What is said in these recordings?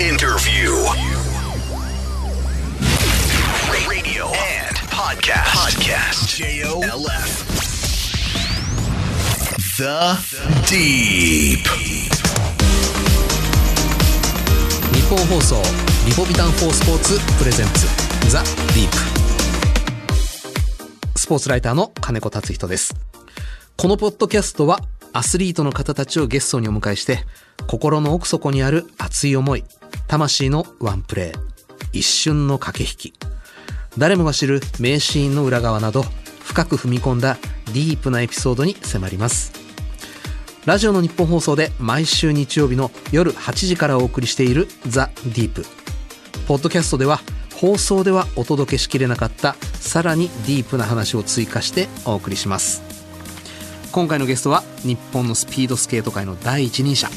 interview, radio and podcast. Podcast. JOLF. The Deep. 日本放送リポビタン4スポーツプレゼンツザ・ディープスポーツライターの金子達人ですこのポッドキャストはアスリートの方たちをゲストにお迎えして心の奥底にある熱い思い魂のワンプレー一瞬の駆け引き。誰もが知る名シーンの裏側など深く踏み込んだディープなエピソードに迫ります。ラジオの日本放送で毎週日曜日の夜8時からお送りしているザ・ディープ。ポッドキャストでは放送ではお届けしきれなかったさらにディープな話を追加してお送りします。今回のゲストは日本のスピードスケート界の第一人者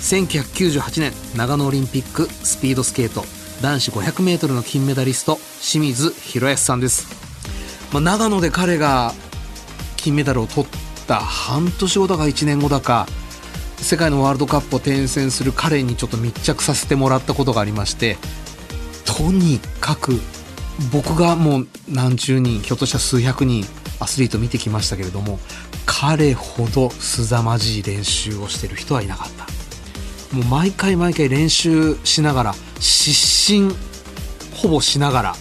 1998年長野オリンピックスピードスケート男子 500m の金メダリスト清水宏保さんです、まあ、長野で彼が金メダルを取った半年後だか1年後だか世界のワールドカップを転戦する彼にちょっと密着させてもらったことがありましてとにかく僕がもう何十人ひょっとしたら数百人アスリート見てきましたけれども彼ほど凄まじい練習をしてる人はいなかった。もう毎回毎回練習しながら失神ほぼしながら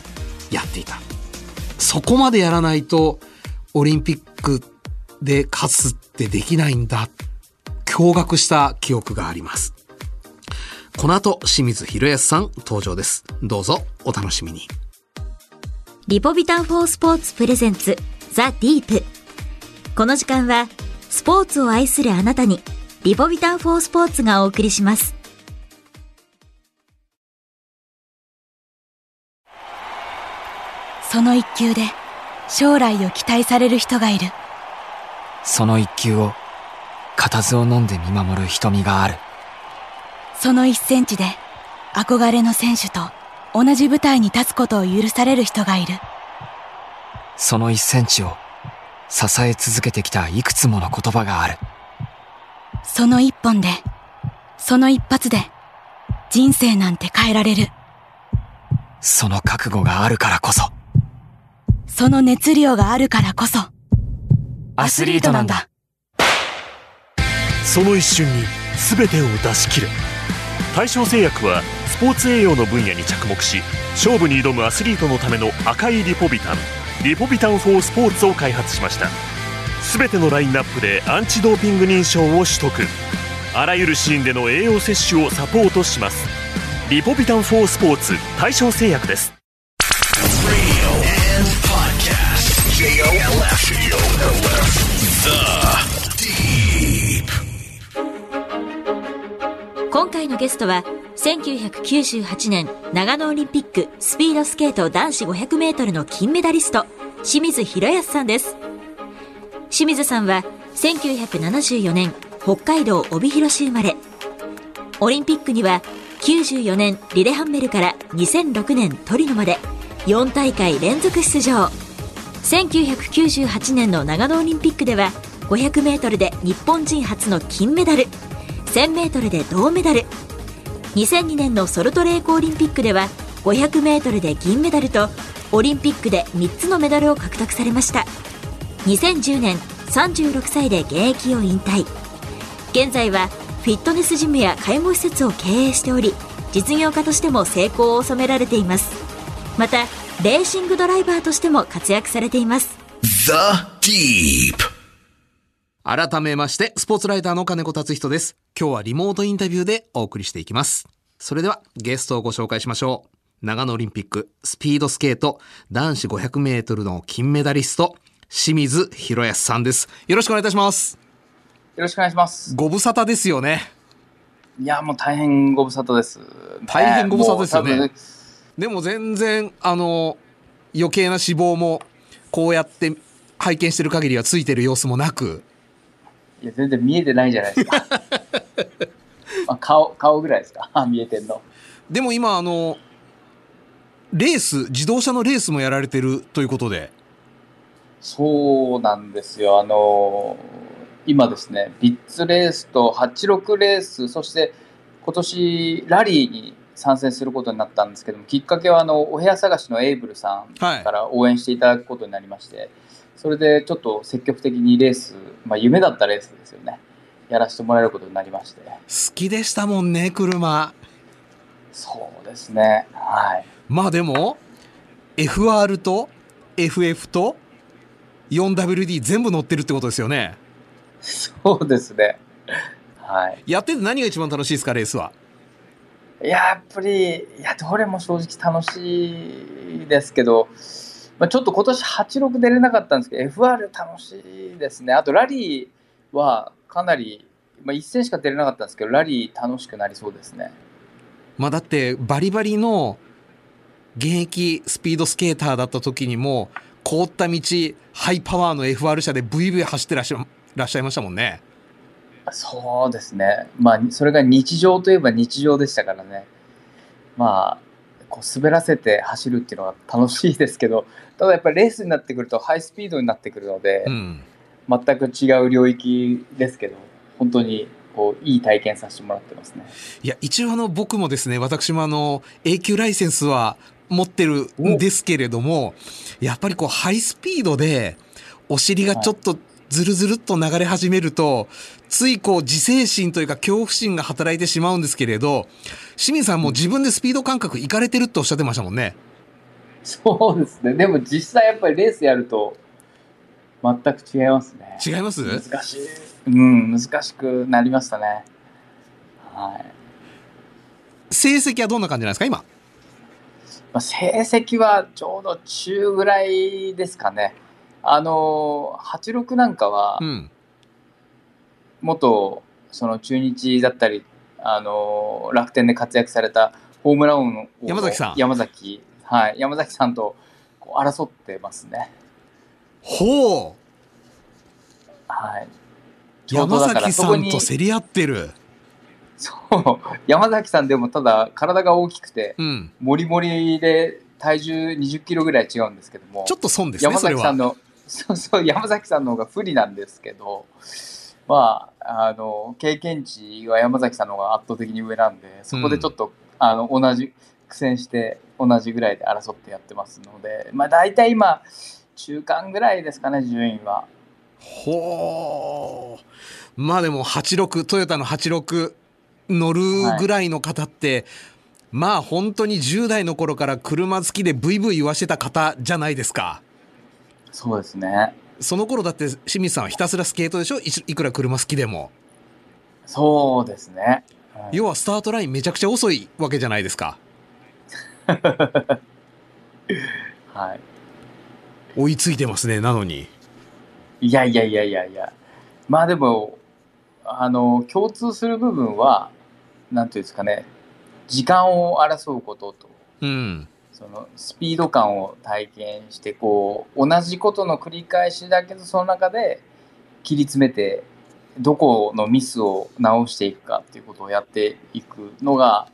やっていた。そこまでやらないとオリンピックで勝つってできないんだ。驚愕した記憶があります。この後清水宏保さん登場です。どうぞお楽しみに。リポビタンフォースポーツプレゼンツザ・ディープ。この時間はスポーツを愛するあなたにリポビタンフォースポーツがお送りします。その一球で将来を期待される人がいる。その一球を固唾を飲んで見守る瞳がある。その一センチで憧れの選手と同じ舞台に立つことを許される人がいる。その一センチを支え続けてきたいくつもの言葉があるその一本でその一発で人生なんて変えられる。その覚悟があるからこそ。その熱量があるからこそ。アスリートなんだ。その一瞬に全てを出し切る。大正製薬はスポーツ栄養の分野に着目し勝負に挑むアスリートのための赤いリポビタン。リポビタン4スポーツを開発しました全てのラインナップでアンチドーピング認証を取得。あらゆるシーンでの栄養摂取をサポートします。リポビタン4スポーツ大正製薬です。今回のゲストは1998年長野オリンピックスピードスケート男子 500m の金メダリスト清水宏保さんです。清水さんは1974年北海道帯広市生まれ。オリンピックには94年リレハンメルから2006年トリノまで4大会連続出場。1998年の長野オリンピックでは 500m で日本人初の金メダル。1000m で銅メダル。2002年のソルトレークオリンピックでは 500m で銀メダルとオリンピックで3つのメダルを獲得されました。2010年36歳で現役を引退。現在はフィットネスジムや介護施設を経営しており実業家としても成功を収められています。またレーシングドライバーとしても活躍されています。The Deep. 改めましてスポーツライターの金子達人です。今日はリモートインタビューでお送りしていきます。それではゲストをご紹介しましょう。長野オリンピックスピードスケート男子 500m の金メダリスト清水宏保さんですよろしくお願いいたしますよろしくお願いします。ご無沙汰ですよねいや、もう大変ご無沙汰です、ね大変ご無沙汰ですよねもう多分でも全然あの余計な脂肪もこうやって拝見してる限りはついてる様子もなくいや、全然見えてないじゃないですか。まあ、顔、顔ぐらいですか。見えてんの。でも今あのレース自動車のレースもやられてるということでそうなんですよ。あの今ですね、ビッツレースと86レース、そして今年ラリーに参戦することになったんですけどもきっかけはあのお部屋探しのエイブルさんはいから応援していただくことになりまして、それでちょっと積極的にレース、まあ、夢だったレースですよねやらせてもらえることになりまして好きでしたもんね、車。そうですねはいまあでも、FR と FF と 4WD 全部乗ってるってことですよね。そうですねはいやってて何が一番楽しいですか、レースは？いややっぱりいやどれも正直楽しいですけど、まあ、ちょっと今年86出れなかったんですけど FR 楽しいですねあとラリーはかなり、まあ、1戦しか出れなかったんですけどラリー楽しくなりそうですねまあだって、バリバリの現役スピードスケーターだった時にも、凍った道、ハイパワーの FR 車でブイブイ走ってらっしゃらっしゃいましたもんね。そうですねまあそれが日常といえば日常でしたからねまあこう滑らせて走るっていうのは楽しいですけどただやっぱりレースになってくるとハイスピードになってくるので、うん。全く違う領域ですけど本当にこういい体験させてもらってますねいや、一応あの、僕もですね、私もあの、永久ライセンスは持ってるんですけれども、やっぱりこう、ハイスピードで、お尻がちょっとずるずるっと流れ始めると、ついこう、自制心というか恐怖心が働いてしまうんですけれど、清水さんも自分でスピード感覚いかれてるっておっしゃってましたもんね。そうですね。でも実際やっぱりレースやると全く違いますね。違います？難しい。うん難しくなりましたね。はい。成績はどんな感じなんですか、今？まあ、成績はちょうど中ぐらいですかね。あの86なんかはうん。元その中日だったり、あの楽天で活躍されたホームラン王の山崎さん山崎はい山崎さんと争ってますね。ほうはい。山崎さんと競り合ってる。そう山崎さんでもただ体が大きくてうん。モリモリで体重20キロぐらい違うんですけども。ちょっと損ですね、山。崎さんの、そうそう、山崎さんの方が不利なんですけど、まあ、あの、経験値は山崎さんの方が圧倒的に上なんで、そこでちょっと、あの、同じ、苦戦して、同じぐらいで争ってやってますので、まあ、大体今、中間ぐらいですかね、順位は。ほう。まあでも86、トヨタの86乗るぐらいの方って、まあ本当に10代の頃から車好きでブイブイ言わしてた方じゃないですか。そうですね。その頃だって清水さんはひたすらスケートでしょ？いいくら車好きでも。そうですね。うん要はスタートラインめちゃくちゃ遅いわけじゃないですか。はい。追いついてますね、なのに。いやいやいやいやいや。まあでも、あの、共通する部分は、なんていうんですかね、時間を争うことと、うん。そのスピード感を体験して、こう、同じことの繰り返しだけど、その中で切り詰めて、どこのミスを直していくかっていうことをやっていくのが、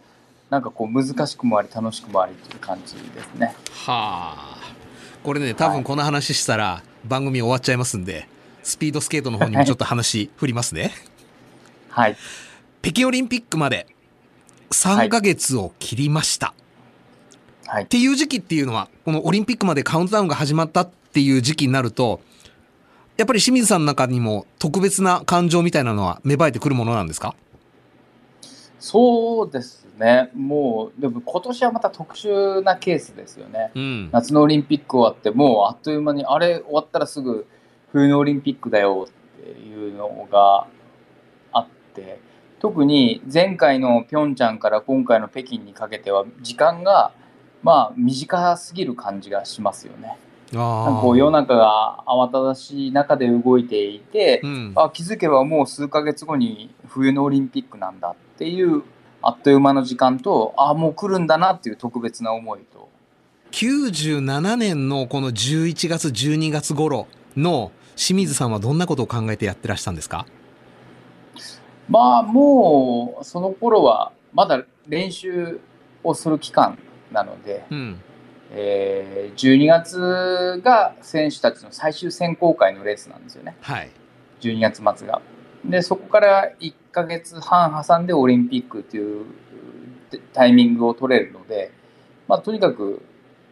なんかこう難しくもあり楽しくもありという感じですね。はあ。これね、多分この話したら番組終わっちゃいますんで、スピードスケートの方にもちょっと話振りますね。はい。北京オリンピックまで3ヶ月を切りました。はいっ。ていう時期っていうのは、このオリンピックまでカウントダウンが始まったっていう時期になると、やっぱり清水さんの中にも特別な感情みたいなのは芽生えてくるものなんですか？そうですね。もう、でも今年はまた特殊なケースですよね。うん。夏のオリンピック終わって、もうあっという間に、あれ終わったらすぐ冬のオリンピックだよっていうのがあって、特に前回のピョンチャンから今回の北京にかけては、時間がまあ短すぎる感じがしますよね。あこう世の中が慌ただしい中で動いていて、うん。あ気づけばもう数ヶ月後に冬のオリンピックなんだっていうあっという間の時間とあもう来るんだなっていう特別な思いと97年のこの11月12月頃の清水さんはどんなことを考えてやってらしたんですか？まあもうその頃はまだ練習をする期間なので、うん。えー12月が選手たちの最終選考会のレースなんですよねはい。12月末が。でそこから1ヶ月半挟んでオリンピックというタイミングを取れるので、まあ、とにかく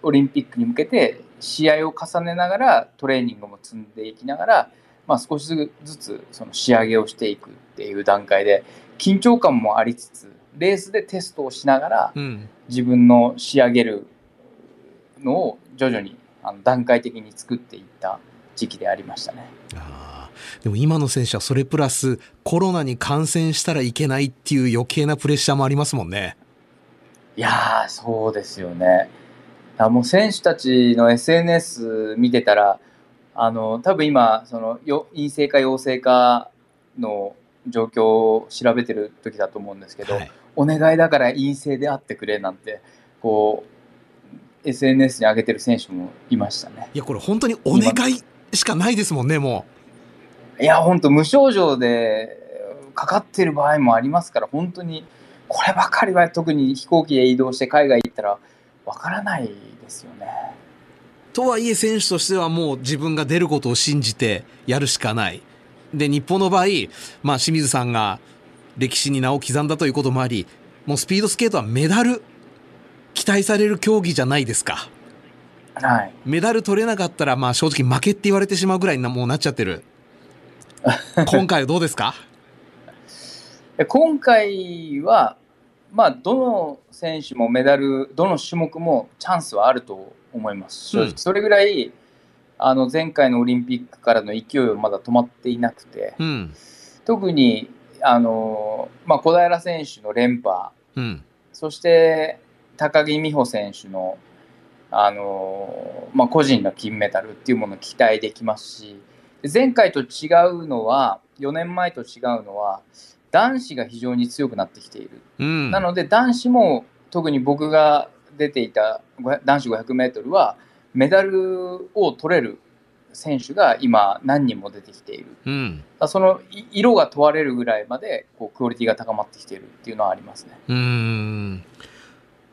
オリンピックに向けて試合を重ねながらトレーニングも積んでいきながら、まあ、少しずつその仕上げをしていくっていう段階で緊張感もありつつレースでテストをしながらうん。自分の仕上げるのを徐々にあの段階的に作っていった時期でありましたね。でも今の選手はそれプラスコロナに感染したらいけないっていう余計なプレッシャーもありますもんね。いやー、そうですよね。だもう選手たちの SNS 見てたら、あの多分今そのよ、陰性か陽性かの状況を調べてる時だと思うんですけど、はいお願いだから陰性であってくれなんて、こう、SNS に上げてる選手もいましたね。いやこれ本当にお願いしかないですもんねもいや、本当無症状でかかってる場合もありますから、本当にこればかりは特に飛行機で移動して海外行ったらわからないですよね。う。とはいえ選手としてはもう自分が出ることを信じてやるしかない。で日本の場合、まあ、清水さんが歴史に名を刻んだということもありもうスピードスケートはメダル期待される競技じゃないですか。はい。メダル取れなかったら、まあ正直負けって言われてしまうぐらいになもうなっちゃってる。今回はどうですか？で 今回は、まあ、どの選手もメダル、どの種目もチャンスはあると思います。うんそれぐらい、あの前回のオリンピックからの勢いはまだ止まっていなくて、うん。特にあの、まあ、小平選手の連覇、うん。そして高木美帆選手のあの、まあ、個人の金メダルっていうものを期待できますし、前回と違うのは、4年前と違うのは、男子が非常に強くなってきている。うん。なので、男子も特に僕が出ていた500男子500メートルは、メダルを取れる選手が今、何人も出てきている。うん。そのい色が問われるぐらいまでこうクオリティが高まってきているっていうのはありますね。うーん。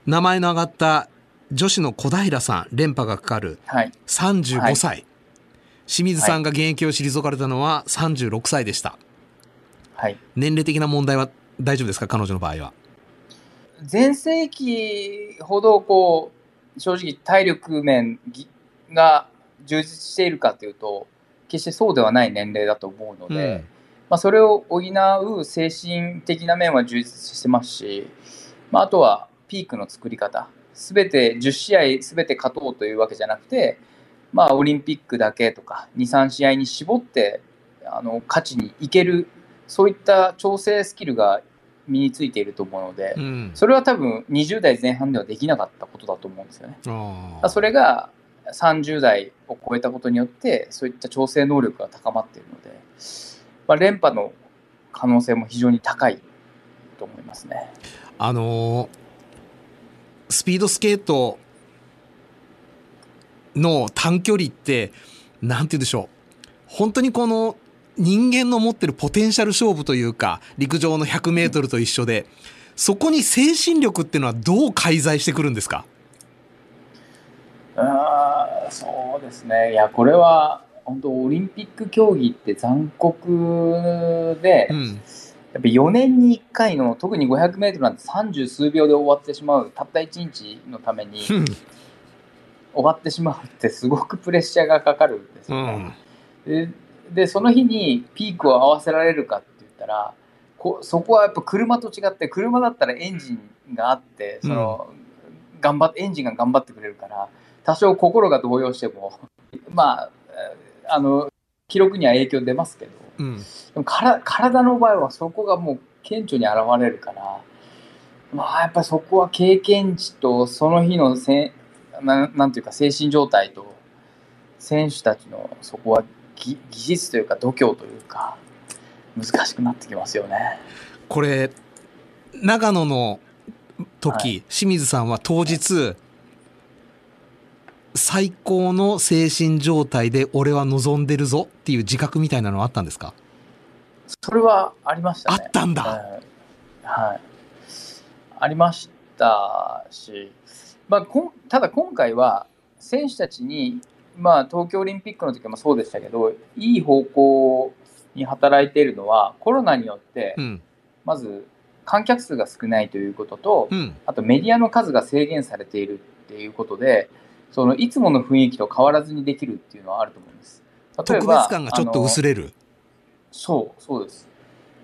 名前の挙がった女子の小平さん、連覇がかかるはい。35歳。清水さんが現役を退かれたのは36歳でした。はい。年齢的な問題は大丈夫ですか？彼女の場合は。前世紀ほどこう正直体力面ぎが充実しているかというと決してそうではない年齢だと思うので、まあ、それを補う精神的な面は充実してますし、まあ、あとはピークの作り方。すべて10試合すべて勝とうというわけじゃなくて、まあ、オリンピックだけとか23試合に絞ってあの勝ちにいけるそういった調整スキルが身についていると思うので、うん。それは多分20代前半ではできなかったことだと思うんですよね。あそれが30代を超えたことによってそういった調整能力が高まっているので、まあ、連覇の可能性も非常に高いと思いますね。あのースピードスケートの短距離って、なんて言うんでしょう。本当にこの人間の持ってるポテンシャル勝負というか、陸上の100メートルと一緒で、そこに精神力っていうのはどう介在してくるんですか？うーんそうですね。いや、これは本当オリンピック競技って残酷で、うん。やっぱ4年に1回の特に500メートルなんて30数秒で終わってしまうたった1日のために終わってしまうってすごくプレッシャーがかかるんですうよね。ん。ででその日にピークを合わせられるかって言ったらこそこはやっぱ車と違って車だったらエンジンがあってその、頑張ってエンジンが頑張ってくれるから多少心が動揺しても まあえーあの記録には影響出ますけどうん。でもから体の場合はそこがもう顕著に現れるからまあやっぱりそこは経験値とその日のせななんていうか精神状態と選手たちのそこは技技術というか度胸というか難しくなってきますよね。これ、長野の時、はい清水さんは当日、最高の精神状態で俺は望んでるぞっていう自覚みたいなのはあったんですか？それはありましたね。あったんだうんはい。ありましたし、まあ、こんただ今回は選手たちに、まあ、東京オリンピックの時もそうでしたけど、いい方向に働いているのは、コロナによってう、ん。まず観客数が少ないということと、うん。あとメディアの数が制限されているっていうことで、そのいつもの雰囲気と変わらずにできるっていうのはあると思うんです。例えば特別感がちょっと薄れる。そう、そうです。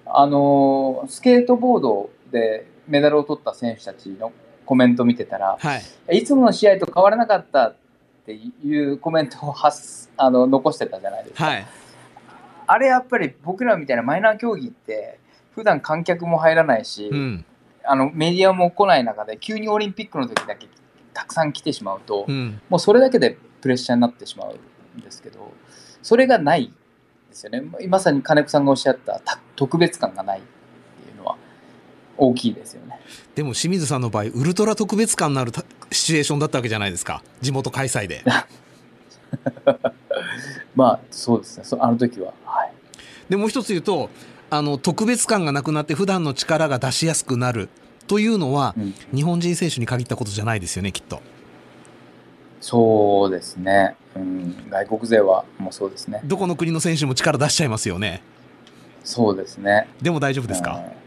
あの、スケートボードでメダルを取った選手たちのコメント見てたら、はい。いつもの試合と変わらなかったっていうコメントを発あの残してたじゃないですか。はい。あれやっぱり僕らみたいなマイナー競技って、普段観客も入らないし、うん。あのメディアも来ない中で、急にオリンピックの時だけたくさん来てしまうと、うん。もうそれだけでプレッシャーになってしまうんですけど、それがないですよね。まさに金子さんがおっしゃったた特別感がないっていうのは大きいですよね。でも清水さんの場合、ウルトラ特別感のあるたシチュエーションだったわけじゃないですか。地元開催で。まあそうですね、そあの時は。はい、で、もう一つ言うと、あの、特別感がなくなって普段の力が出しやすくなるというのは、うん日本人選手に限ったことじゃないですよね、きっと。そうですね、うん、外国勢はもうそうですね。どこの国の選手も力出しちゃいますよね。そうですね。でも大丈夫ですか、うん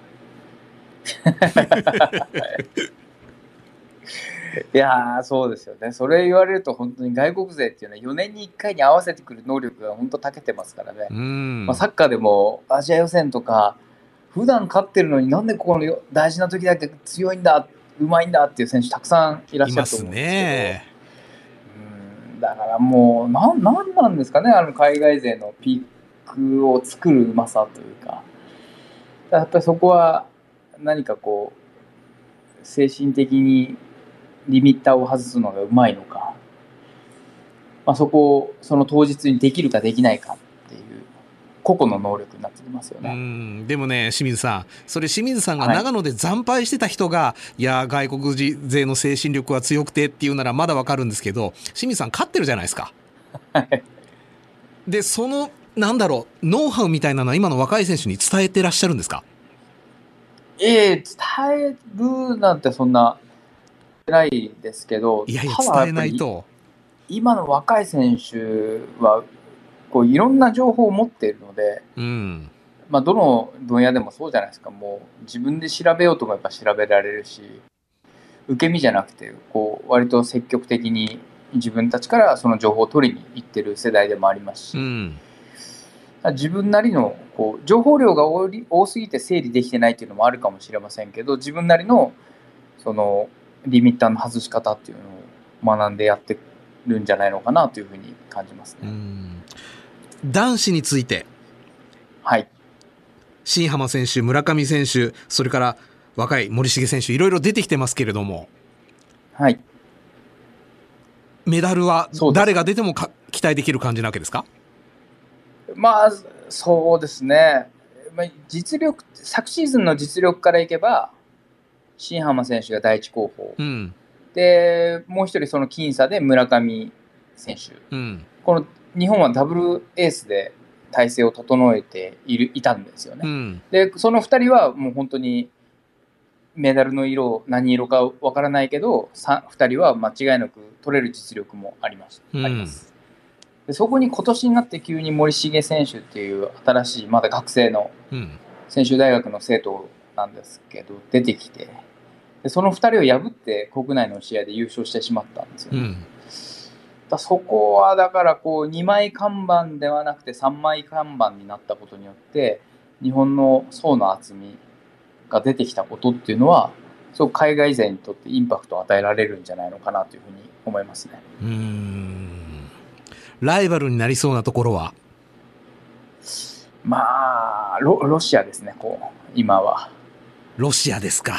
いやーそうですよね。それ言われると本当に外国勢っていうのは4年に1回に合わせてくる能力が本当長けてますからね。うん。まあ、サッカーでもアジア予選とか普段勝ってるのになんでここのよ大事な時だけ強いんだうまいんだっていう選手たくさんいらっしゃると思うんですね。うんだからもうなんなんなんですかねあの海外勢のピークを作るうまさというかやっぱりそこは何かこう精神的にリミッターを外すのがうまいのか、まあ、そこをその当日にできるかできないかっていう個々の能力になってきますようね。ん。でもね、清水さん、それ清水さんがはい長野で惨敗してた人が、い、や、外国人勢の精神力は強くてっていうならまだわかるんですけど、清水さん勝ってるじゃないですか。で、その、なんだろう、ノウハウみたいなのは今の若い選手に伝えてらっしゃるんですか？ええ伝えるなんてそんな偉いですけどいやいや、伝えないと。今の若い選手はこういろんな情報を持っているので、うん。まあ、どの分野でもそうじゃないですかもう自分で調べようと思えば調べられるし受け身じゃなくてこう割と積極的に自分たちからその情報を取りに行ってる世代でもありますし、うん。自分なりのこう情報量が多り多すぎて整理できてないっていうのもあるかもしれませんけど自分なりのそのリミッターの外し方っていうのを学んでやってるんじゃないのかなというふうに感じますね。うん男子について、はい。新浜選手、村上選手、それから若い森重選手、いろいろ出てきてますけれども、はい。メダルは誰が出てもか期待できる感じなわけですか？まあ、そうですね。まあ、実力、昨シーズンの実力からいけば、新浜選手が第一候補。うん。で、もう一人その僅差で村上選手。うん。この日本はダブルエースで体制を整えているいたんですよね。うん。で、その2人はもう本当にメダルの色、何色かわからないけど、2人は間違いなく取れる実力もあります。うんありますでそこに今年になって急に森重選手っていう新しい、まだ学生のうん。専修大学の生徒なんですけど、出てきて、でその2人を破って国内の試合で優勝してしまったんですよね。うん。だそこはだからこう2枚看板ではなくて3枚看板になったことによって日本の層の厚みが出てきたことっていうのはすごく海外勢にとってインパクトを与えられるんじゃないのかなというふうに思いますね。うーん。ライバルになりそうなところは？まあロロシアですねこう今は。ロシアですか。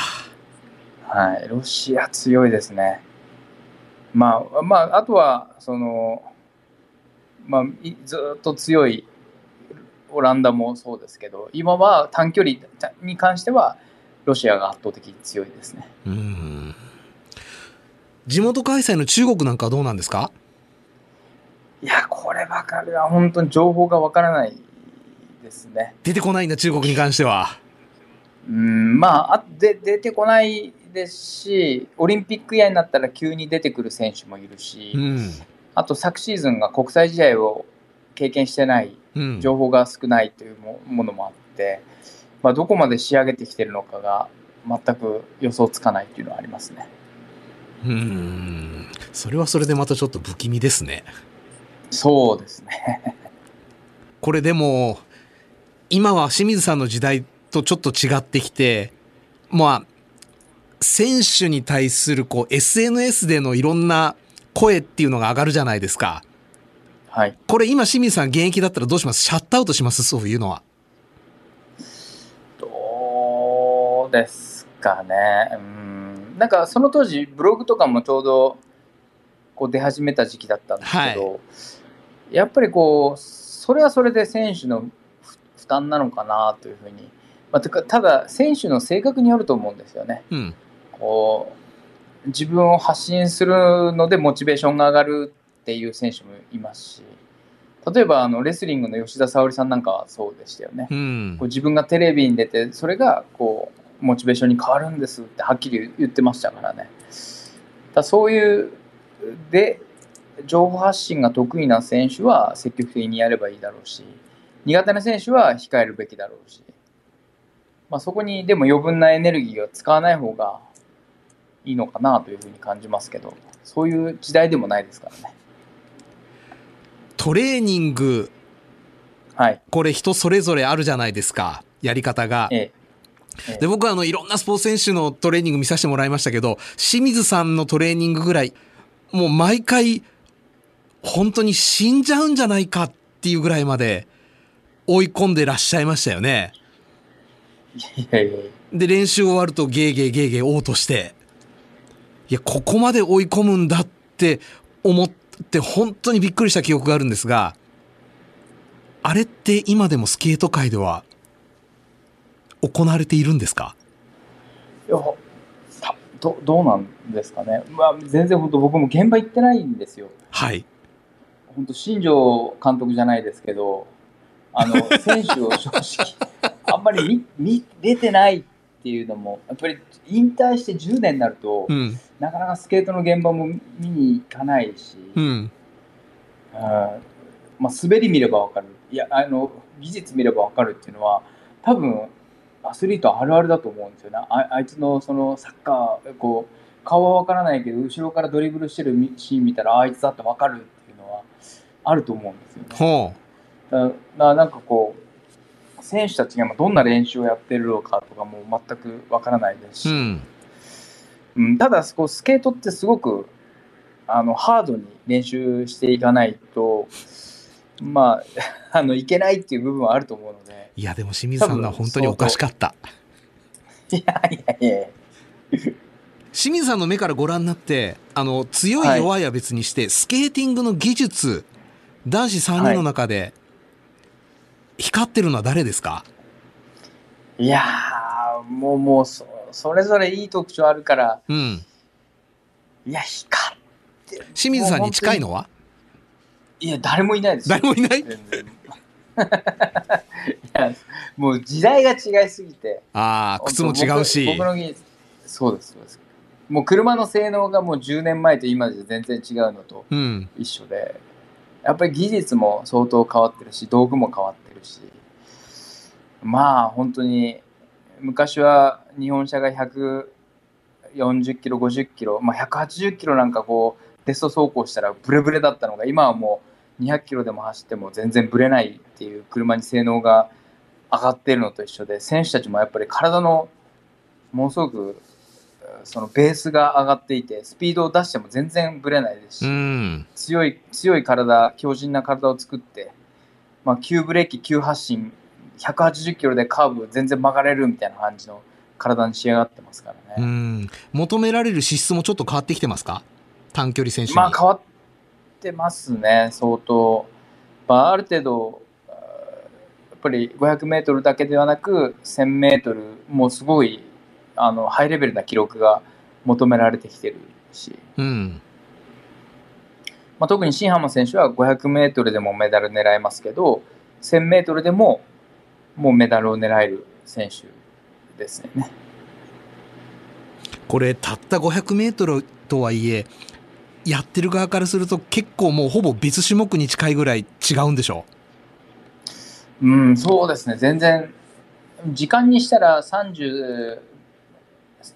はい、ロシア強いですね。まあ、まあ、あとは、その、まあ、いずっと強いオランダもそうですけど、今は短距離に関しては、ロシアが圧倒的に強いですね。うーん。地元開催の中国なんかはどうなんですか？いや、こればかりは本当に情報がわからないですね。出てこないんだ、中国に関しては。うん、まあ、あで出てこないですし、オリンピックイヤーになったら急に出てくる選手もいるし、うん。あと昨シーズンが国際試合を経験してないうん。情報が少ないというもものもあって、まあ、どこまで仕上げてきてるのかが全く予想つかないっていうのはありますね。うーん。それはそれでまたちょっと不気味ですね。そうですね。これでも、今は清水さんの時代とちょっと違ってきて、まあ、選手に対するこう SNS でのいろんな声っていうのが上がるじゃないですか。はい。これ今清水さん現役だったらどうします？シャットアウトします？そういうのは。どうですかね。うん。なんかその当時ブログとかもちょうどこう出始めた時期だったんですけど、やっぱりこうそれはそれで選手の負負担なのかなというふうに、まあ、ただ選手の性格によると思うんですよね。うん。こう自分を発信するのでモチベーションが上がるっていう選手もいますし例えばあのレスリングの吉田沙保里さんなんかはそうでしたよね。うんこう。自分がテレビに出てそれがこうモチベーションに変わるんですってはっきり言ってましたからね。だそういうで情報発信が得意な選手は積極的にやればいいだろうし苦手な選手は控えるべきだろうし、まあ、そこにでも余分なエネルギーを使わない方がいいのかなというふうに感じますけどそういう時代でもないですからね。トレーニング、はい、これ人それぞれあるじゃないですか。やり方が。ええで、僕はあの、いろんなスポーツ選手のトレーニング見させてもらいましたけど、清水さんのトレーニングぐらい、もう毎回、本当に死んじゃうんじゃないかっていうぐらいまで追い込んでらっしゃいましたよね。で、練習終わるとゲーゲーゲーゲー嘔吐して、いや、ここまで追い込むんだって思って、本当にびっくりした記憶があるんですが、あれって今でもスケート界では行われているんですか？いやたどどうなんですかね、まあ、全然本当僕も現場行ってないんですよ。はい。本当新庄監督じゃないですけどあの選手を正直あんまり見見れてないっていうのもやっぱり引退して10年になると、うん。なかなかスケートの現場も見に行かないし、うん。うんまあ、滑り見れば分かるいやあの技術見れば分かるっていうのは多分アスリートあるあるだと思うんですよねああいつのそのサッカーこう顔は分からないけど後ろからドリブルしてるみシーン見たらあいつだって分かるっていうのはあると思うんですよねほだだなんかこう選手たちが今どんな練習をやってるのかとかも全く分からないですう。うし、ん。うん、ただこうスケートってすごくあのハードに練習していかないとまあ あのいけないっていう部分はあると思うのでいや、でも清水さんのは本当におかしかった。いやいやいや清水さんの目からご覧になって、あの、強いはい弱いは別にして、スケーティングの技術、男子3人の中で、光ってるのは誰ですか？いやーもうもうそそれぞれいい特徴あるから。うん。いや光って清水さんに近いのは？いや誰もいないですよ。誰もいない？いやもう時代が違いすぎて。ああ、靴も違うし。僕僕の技術そうですそうです。もう車の性能がもう10年前と今じゃ全然違うのとうん。一緒でやっぱり技術も相当変わってるし道具も変わってるしまあ本当に昔は日本車が140キロ50キロ、まあ、180キロなんかこうテスト走行したらブレブレだったのが今はもう200キロでも走っても全然ブレないっていう車に性能が上がってるのと一緒で選手たちもやっぱり体のものすごくそのベースが上がっていてスピードを出しても全然ブレないですし、うん。強い強い体強靭な体を作って、まあ、急ブレーキ急発進180キロでカーブ全然曲がれるみたいな感じの体に仕上がってますからうね、ん。求められる資質もちょっと変わってきてますか？短距離選手に。まあ変わってますね相当、まあ、ある程度やっぱり 500m だけではなく 1000m もすごいあのハイレベルな記録が求められてきてるし、うん。まあ、特に新浜選手は 500m でもメダル狙えますけど 1000m でももうメダルを狙える選手ですよね。これ、たった500メートルとはいえ、やってる側からすると結構もうほぼ別種目に近いぐらい違うんでしょう？ん、そうですね全然時間にしたら30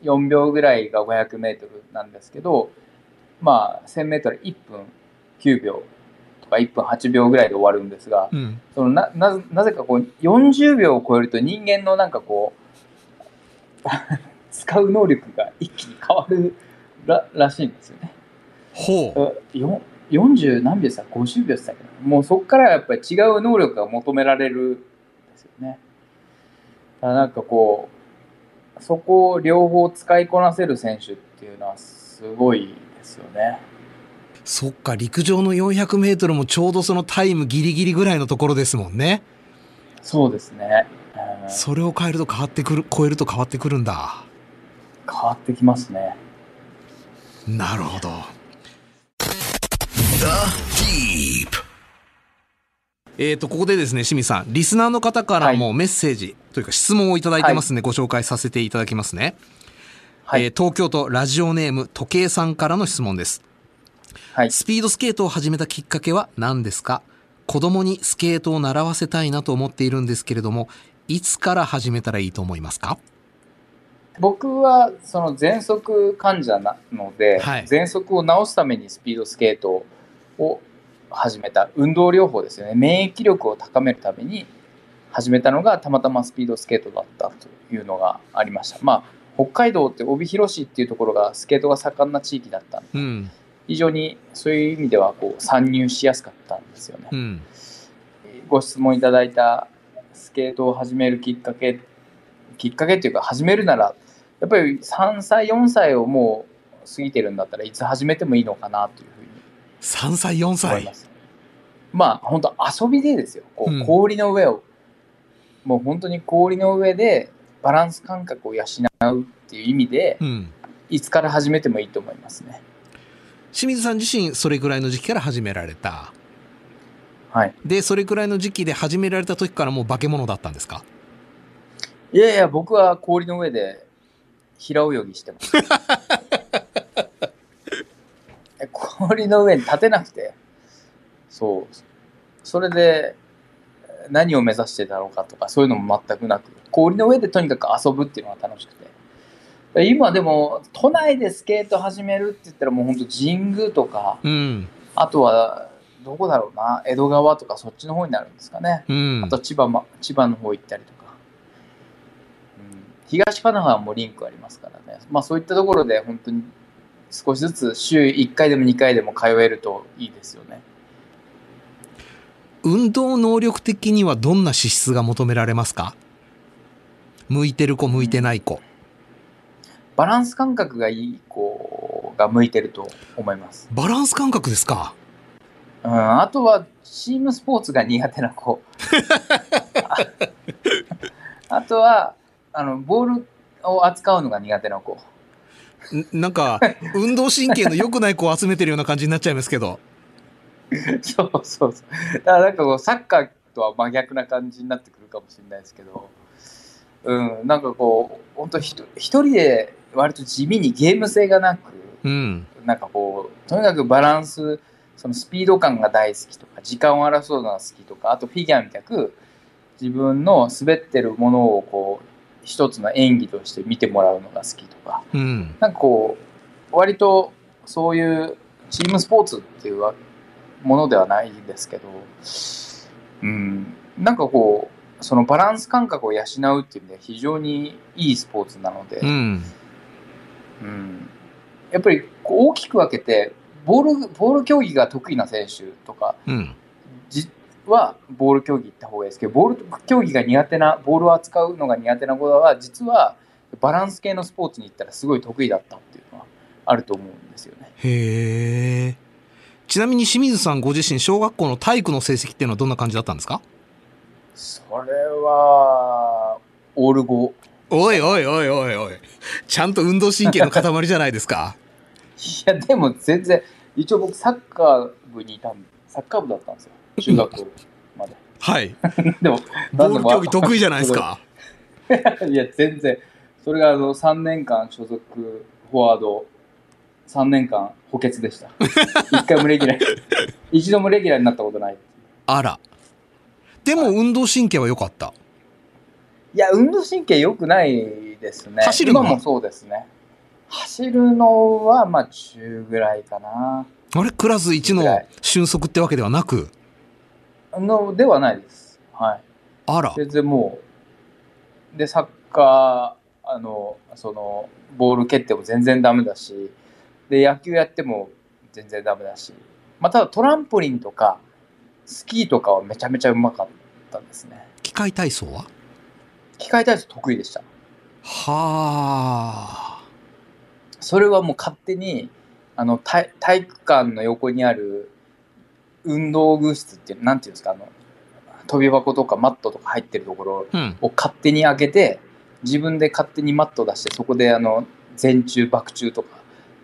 4秒ぐらいが500メートルなんですけど、まあ、1000メートル1分9秒とか1分8秒ぐらいで終わるんですが、うん。そのなななぜかこう40秒を超えると人間のなんかこう 使う能力が一気に変わるららしいんですよね。ほう。えよ40何秒でした ?50 秒でしたっけどもうそこからやっぱり違う能力が求められるんですよね。だからなんかこうそこを両方使いこなせる選手っていうのはすごいですよね。そっか、陸上の400メートルもちょうどそのタイムギリギリぐらいのところですもんね。そうですね。うんそれを変えると変わってくる、超えると変わってくるんだ。変わってきますね。なるほど。えっ、と、ここでですね、清水さん、リスナーの方からもメッセージというか質問をいただいてますんで、ご紹介させていただきますね。はいえー東京都ラジオネーム時計さんからの質問です。はい。スピードスケートを始めたきっかけは何ですか？子供にスケートを習わせたいなと思っているんですけれども、いつから始めたらいいと思いますか？僕はその喘息患者なので、はい喘息を治すためにスピードスケートを始めた運動療法ですよね免疫力を高めるために始めたのがたまたまスピードスケートだったというのがありましたまあ北海道って帯広市っていうところがスケートが盛んな地域だったんでうん。非常にそういう意味ではこう参入しやすかったんですよねうん。ご質問いただいたスケートを始めるきっかけきっかけっていうか始めるならやっぱり3歳4歳をもう過ぎてるんだったらいつ始めてもいいのかなというふうに3歳、4思い歳。ま。す、まあ本当遊びでですよ。こうん。う氷の上を、もう本当に氷の上でバランス感覚を養うっていう意味でうん。いつから始めてもいいと思いますね。清水さん自身、それぐらいの時期から始められた。はい。で、それぐらいの時期で始められた時からもう化け物だったんですか？いやいや僕は氷の上で平泳ぎしてます。え 氷の上に立てなくて。そう。それで何を目指してたのかとかそういうのも全くなく。氷の上でとにかく遊ぶっていうのが楽しくて。今でも都内でスケート始めるって言ったらもう本当神宮とかうん。あとはどこだろうな江戸川とかそっちの方になるんですかね。うん。あ。と千葉,、ま、千葉の方行ったりとか、うん、東神奈川もリンクありますからね、まあ、そういったところで本当に少しずつ週1回でも2回でも通えるといいですよね。運動能力的にはどんな資質が求められますか？向いてる子、向いてない子。バランス感覚がいい子が向いてると思います。バランス感覚ですか？うん、あとはチームスポーツが苦手な子。あ あとはあのボールを扱うのが苦手な子。んなんか、運動神経の良くない子を集めてるような感じになっちゃいますけど。そうそうそう。だからなんかこう、サッカーとは真逆な感じになってくるかもしれないですけど、うん、なんかこう、本当一人で割と地味にゲーム性がなく、うん。なんかこう、とにかくバランス、そのスピード感が大好きとか、時間を争うのが好きとか、あとフィギュアみたく、自分の滑ってるものをこう、一つの演技として見てもらうのが好きとか、うん。なんかこう、割とそういうチームスポーツっていうわものではないんですけど、うん、なんかこう、そのバランス感覚を養うっていう意味では非常にいいスポーツなので、うん。うんやっぱり大きく分けて、ボール、ボール競技が得意な選手とかうん。じはボール競技行った方がいいですけど、ボール競技が苦手な、ボールを扱うのが苦手な子は、実はバランス系のスポーツに行ったらすごい得意だったっていうのはあると思うんですよね。へえ。ちなみに清水さんご自身、小学校の体育の成績っていうのはどんな感じだったんですか？それは、オール5。おいおいおいおいおい。ちゃんと運動神経の塊じゃないですか？いや、でも全然、一応僕サッカー部にいたんサッカー部だったんですよ。中学校まで。はい。でも、ボール競技得意じゃないですか？いや、全然。それがあの3年間所属フォワード、3年間補欠でした。一回もレギュラー、一度もレギュラーになったことない。あら。でも運動神経は良かった。いや、運動神経良くないですね。走るのもそうですね。走るのは、まあ、中ぐらいかな。あれ？クラス1の俊足ってわけではなく、のではないです。はい。あら。全然もう、で、サッカー、あの、その、ボール蹴っても全然ダメだし、で、野球やっても全然ダメだし、まあ、ただトランポリンとか、スキーとかはめちゃめちゃうまかったですね。機械体操は？機械体操得意でした。はあ。それはもう勝手に、あの、体体育館の横にある運動具室っていう、なんていうんですか、あの、飛び箱とかマットとか入ってるところうん。を勝手に開けて自分で勝手にマット出してそこであの前中爆中とか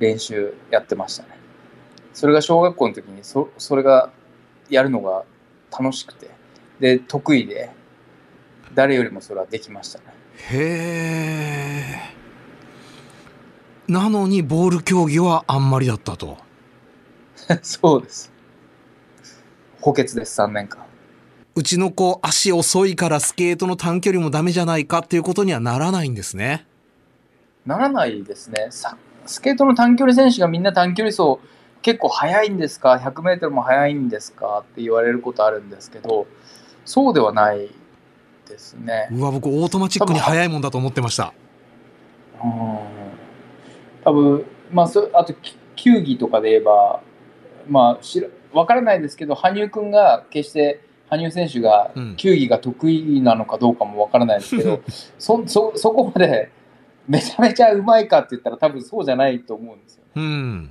練習やってましたねそれが小学校の時にそそれがやるのが楽しくてで得意で誰よりもそれはできましたねへえ。なのにボール競技はあんまりだったと。そうです補欠です3年間うちの子足遅いからスケートの短距離もダメじゃないかっていうことにはならないんですね。ならないですねさスケートの短距離選手がみんな短距離走結構速いんですか？100m も速いんですか？って言われることあるんですけどそうではないですね。うわ、僕オートマチックに速いもんだと思ってました。うん多分まあそあとき球技とかで言えばまあしら分からないですけど羽生君が決して羽生選手がうん球技が得意なのかどうかも分からないですけど、そそそこまでめちゃめちゃうまいかって言ったら多分そうじゃないと思うんですよ。うん。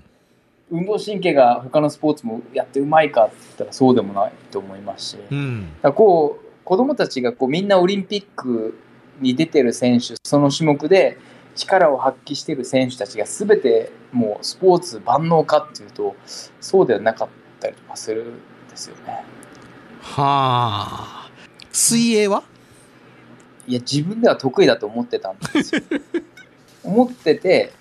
運動神経が他のスポーツもやってうまいかって言ったらそうでもないと思いますし、うん。らこう子供たちがこうみんなオリンピックに出てる選手その種目で力を発揮してる選手たちが全てもうスポーツ万能かっていうとそうではなかったりとかするんですよね。はあ。水泳は？いや自分では得意だと思ってたんですよ。思ってて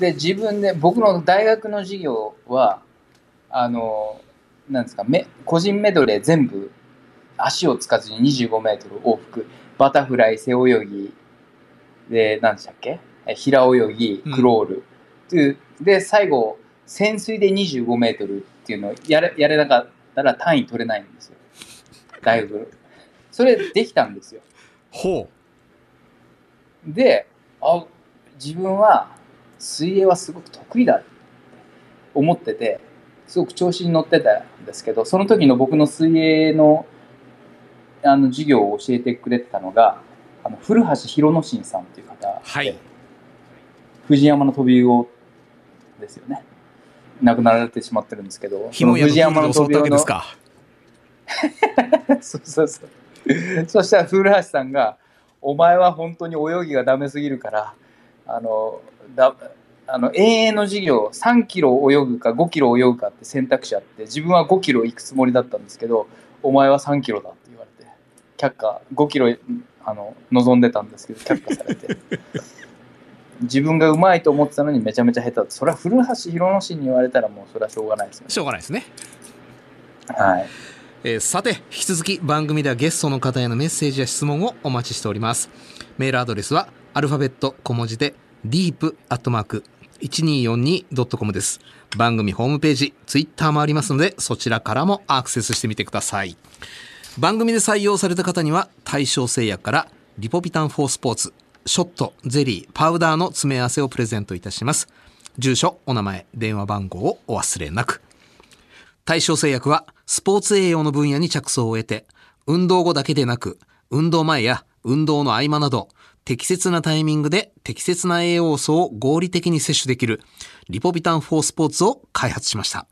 で自分で僕の大学の授業はあのなんですかめ個人メドレー全部足をつかずに25メートル往復バタフライ背泳ぎで何でしたっけ？え平泳ぎクロール、うで最後潜水で25メートルっていうのをやれやれなかったら単位取れないんですよ。大学それできたんですよ。ほであ自分は水泳はすごく得意だって思っててすごく調子に乗ってたんですけどその時の僕の水泳のあの授業を教えてくれてたのがあの古橋博之進さんっていう方で、はい。藤山の飛び魚ですよね亡くなられてしまってるんですけど藤山の教わったわけ飛び魚のですか。そうそうそう。そしたら古橋さんが、お前は本当に泳ぎがダメすぎるから、あの、だあの永遠の授業、3キロ泳ぐか5キロ泳ぐかって選択肢あって、自分は5キロ行くつもりだったんですけど、お前は3キロだって言われて、却下、5キロあの望んでたんですけど、却下されて。自分がうまいと思ってたのにめちゃめちゃ下手だ。それは古橋博之進に言われたらもうそれはしょうがないですよね。しょうがないですね。はい。えーさて、引き続き番組ではゲストの方へのメッセージや質問をお待ちしております。メールアドレスはアルファベット小文字で deep.1242.com です。番組ホームページ、ツイッターもありますので、そちらからもアクセスしてみてください。番組で採用された方には大正製薬からリポビタン4スポーツショットゼリーパウダーの詰め合わせをプレゼントいたします。住所お名前電話番号をお忘れなく。大正製薬はスポーツ栄養の分野に着想を得て運動後だけでなく運動前や運動の合間など適切なタイミングで適切な栄養素を合理的に摂取できるリポビタン4スポーツを開発しました。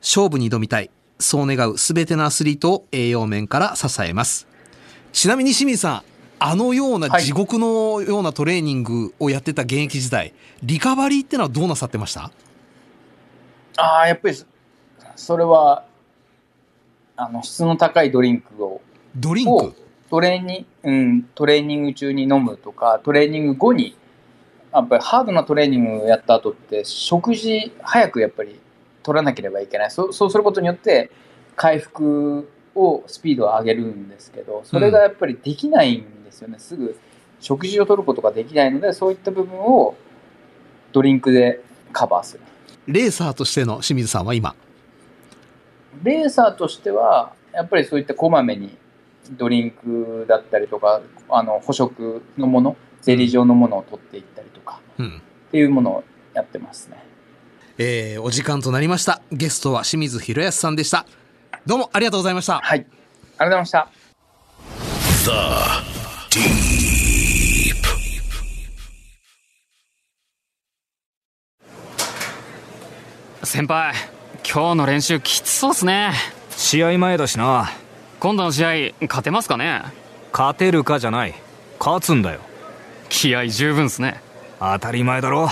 勝負に挑みたいそう願う全てのアスリートを栄養面から支えます。ちなみに清水さんあのようなはい。地獄のようなトレーニングをやってた現役時代、リカバリーってのはどうなさってました？ああ、やっぱりそそれはあの質の高いドリンクをドリンをクトレーニング、うん、トレーニング中に飲むとかトレーニング後にやっぱりハードなトレーニングをやった後って食事早くやっぱり取らなければいけない。そうそうすることによって回復をスピードを上げるんですけどそれがやっぱりできないんですよね、すぐ食事を取ることができないのでそういった部分をドリンクでカバーするレーサーとしての清水さんは今？レーサーとしてはやっぱりそういったこまめにドリンクだったりとかあの捕食のものゼリー状のものを取っていったりとかうん。っていうものをやってますねえー、お時間となりました。ゲストは清水博康さんでした。どうもありがとうございました。はいありがとうございました The Deep. 先輩今日の練習きつそうっすね。試合前だしな。今度の試合勝てますかね？勝てるかじゃない。勝つんだよ。気合十分っすね。当たり前だろ。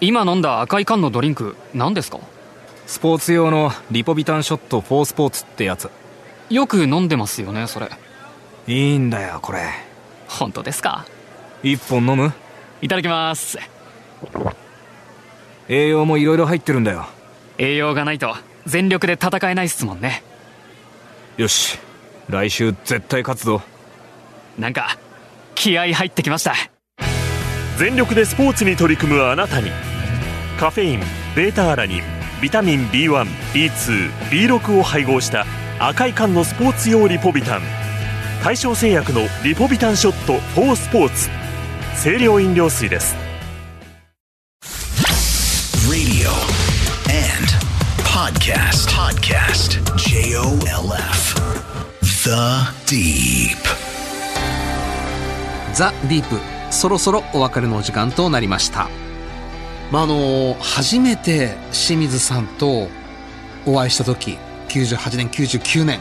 今飲んだ赤い缶のドリンク何ですか？スポーツ用のリポビタンショット4スポーツってやつ。よく飲んでますよねそれいいんだよこれ。本当ですか？一本飲む？いただきます。栄養もいろいろ入ってるんだよ。栄養がないと全力で戦えないっすもんね。よし。来週絶対勝つぞ。なんか気合入ってきました。全力でスポーツに取り組むあなたにカフェインベータアラニンビタミン B1B2B6 を配合した赤い缶のスポーツ用リポビタン大正製薬のリポビタンショット4スポーツ清涼飲料水です Radio and podcast. Podcast. J O L F. The Deep. ザ・ディープそろそろお別れのお時間となりましたまああの初めて清水さんとお会いした時98年99年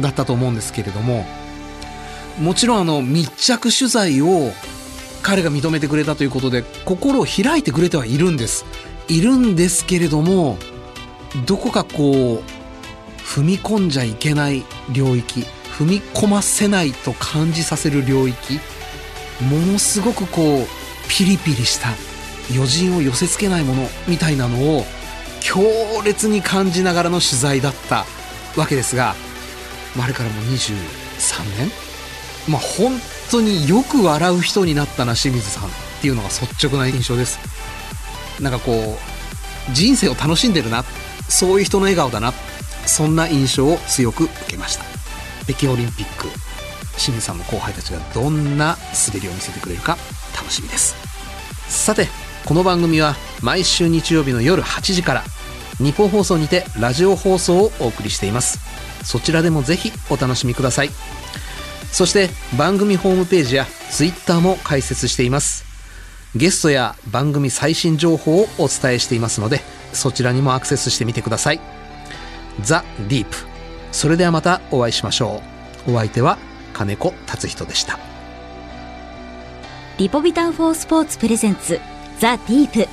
だったと思うんですけれどももちろんあの密着取材を彼が認めてくれたということで心を開いてくれてはいるんです。いるんですけれどもどこかこう踏み込んじゃいけない領域踏み込ませないと感じさせる領域ものすごくこうピリピリした余人を寄せ付けないものみたいなのを強烈に感じながらの取材だったわけですが、まあ、あれからもう23年まあ本当によく笑う人になったな清水さんっていうのが率直な印象です。なんかこう人生を楽しんでるなそういう人の笑顔だなそんな印象を強く受けました。北京オリンピック清水さんの後輩たちがどんな滑りを見せてくれるか楽しみです。さてこの番組は毎週日曜日の夜8時から日本放送にてラジオ放送をお送りしています。そちらでもぜひお楽しみください。そして番組ホームページやツイッターも開設しています。ゲストや番組最新情報をお伝えしていますのでそちらにもアクセスしてみてください。ザ・ディープ。それではまたお会いしましょう。お相手は金子達人でした。リポビタン4スポーツプレゼンツザ・ディープ。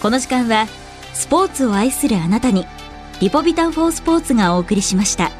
この時間はスポーツを愛するあなたにリポビタン4スポーツがお送りしました。